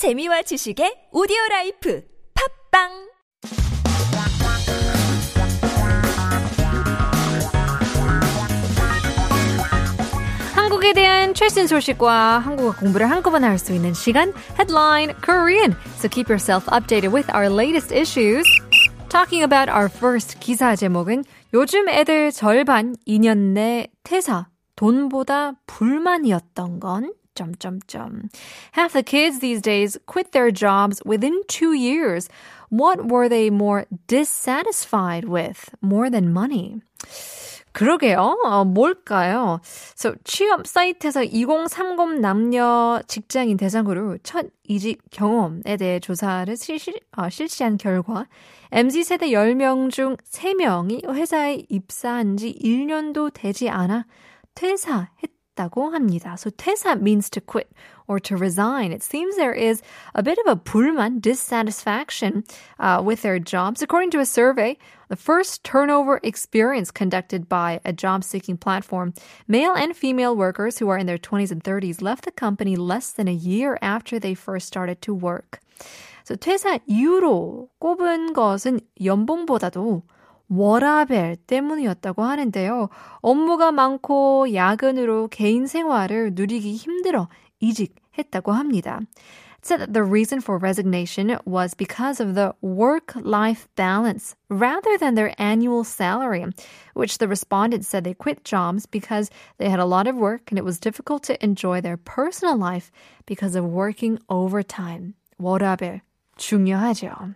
재미와 지식의 오디오 라이프 팟빵 한국에 대한 최신 소식과 한국어 공부를 한꺼번에 할 수 있는 시간 Headline Korean. So keep yourself updated with our latest issues. Talking about our first 기사 제목은 요즘 애들 절반 2년 내 퇴사 돈보다 불만이었던 건 점점점. Half the kids these days quit their jobs within 2 years. What were they more dissatisfied with more than money? 그러게요. 어, 뭘까요? So, 취업 사이트에서 2030 남녀 직장인 대상으로 첫 이직 경험에 대해 조사를 실시, 어, 실시한 결과 MZ세대 10명 중 3명이 회사에 입사한 지 1년도 되지 않아 퇴사했다 고 합니다. So 퇴사 means to quit or to resign. It seems there is a bit of a 불만, dissatisfaction uh, with their jobs. According to a survey, the first turnover experience conducted by a job seeking platform, male and female workers who are in their 20s and 30s left the company less than a year after they first started to work. So 퇴사 이유로 꼽은 것은 연봉보다도 워라벨 때문이었다고 하는데요. 업무가 많고 야근으로 개인 생활을 누리기 힘들어 이직했다고 합니다. said that the reason for resignation was because of the work-life balance rather than their annual salary, which the respondents said they quit jobs because they had a lot of work and it was difficult to enjoy their personal life because of working overtime. 워라벨 중요하죠.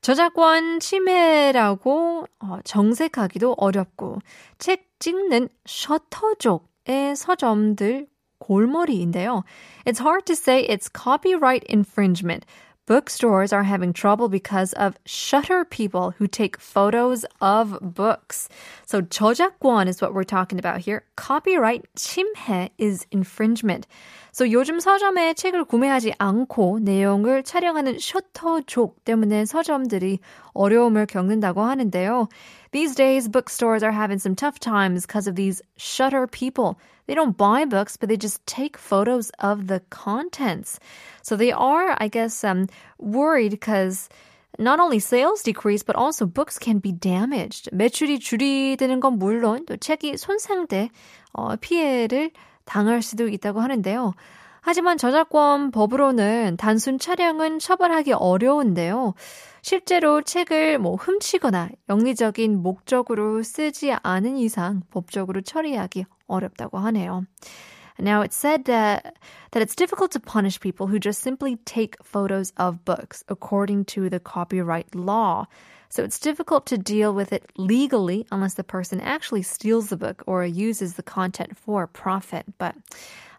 저작권 침해라고 어, 정색하기도 어렵고 책 찍는 셔터족의 서점들 골머리인데요. It's hard to say it's copyright infringement. Bookstores are having trouble because of shutter people who take photos of books. So 저작권 is what we're talking about here. Copyright 침해 is infringement. So 요즘 서점에 책을 구매하지 않고 내용을 촬영하는 셔터족 때문에 서점들이 어려움을 겪는다고 하는데요. These days, bookstores are having some tough times because of these shutter people. They don't buy books, but they just take photos of the contents. So they are, I guess, um, worried because not only sales decrease, but also books can be damaged. 매출이 줄이드는 건 물론 또 책이 손상돼 어, 피해를 당할 수도 있다고 하는데요. 하지만 저작권 법으로는 단순 촬영은 처벌하기 어려운데요. 실제로 책을 뭐 훔치거나 영리적인 목적으로 쓰지 않은 이상 법적으로 처리하기 어렵다고 하네요. Now, it's said that, that it's difficult to punish people who just simply take photos of books according to the copyright law. So it's difficult to deal with it legally unless the person actually steals the book or uses the content for profit. But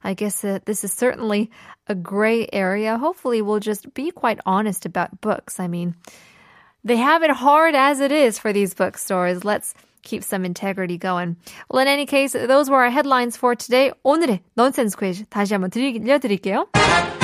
I guess that this is certainly a gray area. Hopefully, we'll just be quite honest about books. I mean, they have it hard as it is for these bookstores. Let's keep some integrity going. Well, in any case, those were our headlines for today. 오늘의 nonsense quiz 다시 한번 들려드릴게요.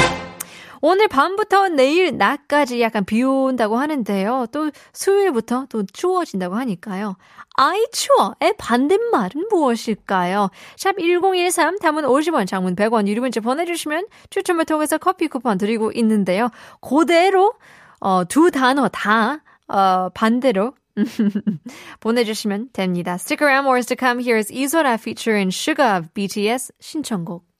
오늘 밤부터 내일 낮까지 약간 비 온다고 하는데요. 또 수요일부터 또 추워진다고 하니까요. 아이 추워의 반대말은 무엇일까요? 샵 1013, 담은 50원, 장문 100원, 유료 문자 보내주시면 추첨을 통해서 커피 쿠폰 드리고 있는데요. 그대로 어, 두 단어 다 어, 반대로 보내주시면 됩니다. Stick around, more is to come. Here is 이소라 featuring Sugar of BTS 신청곡.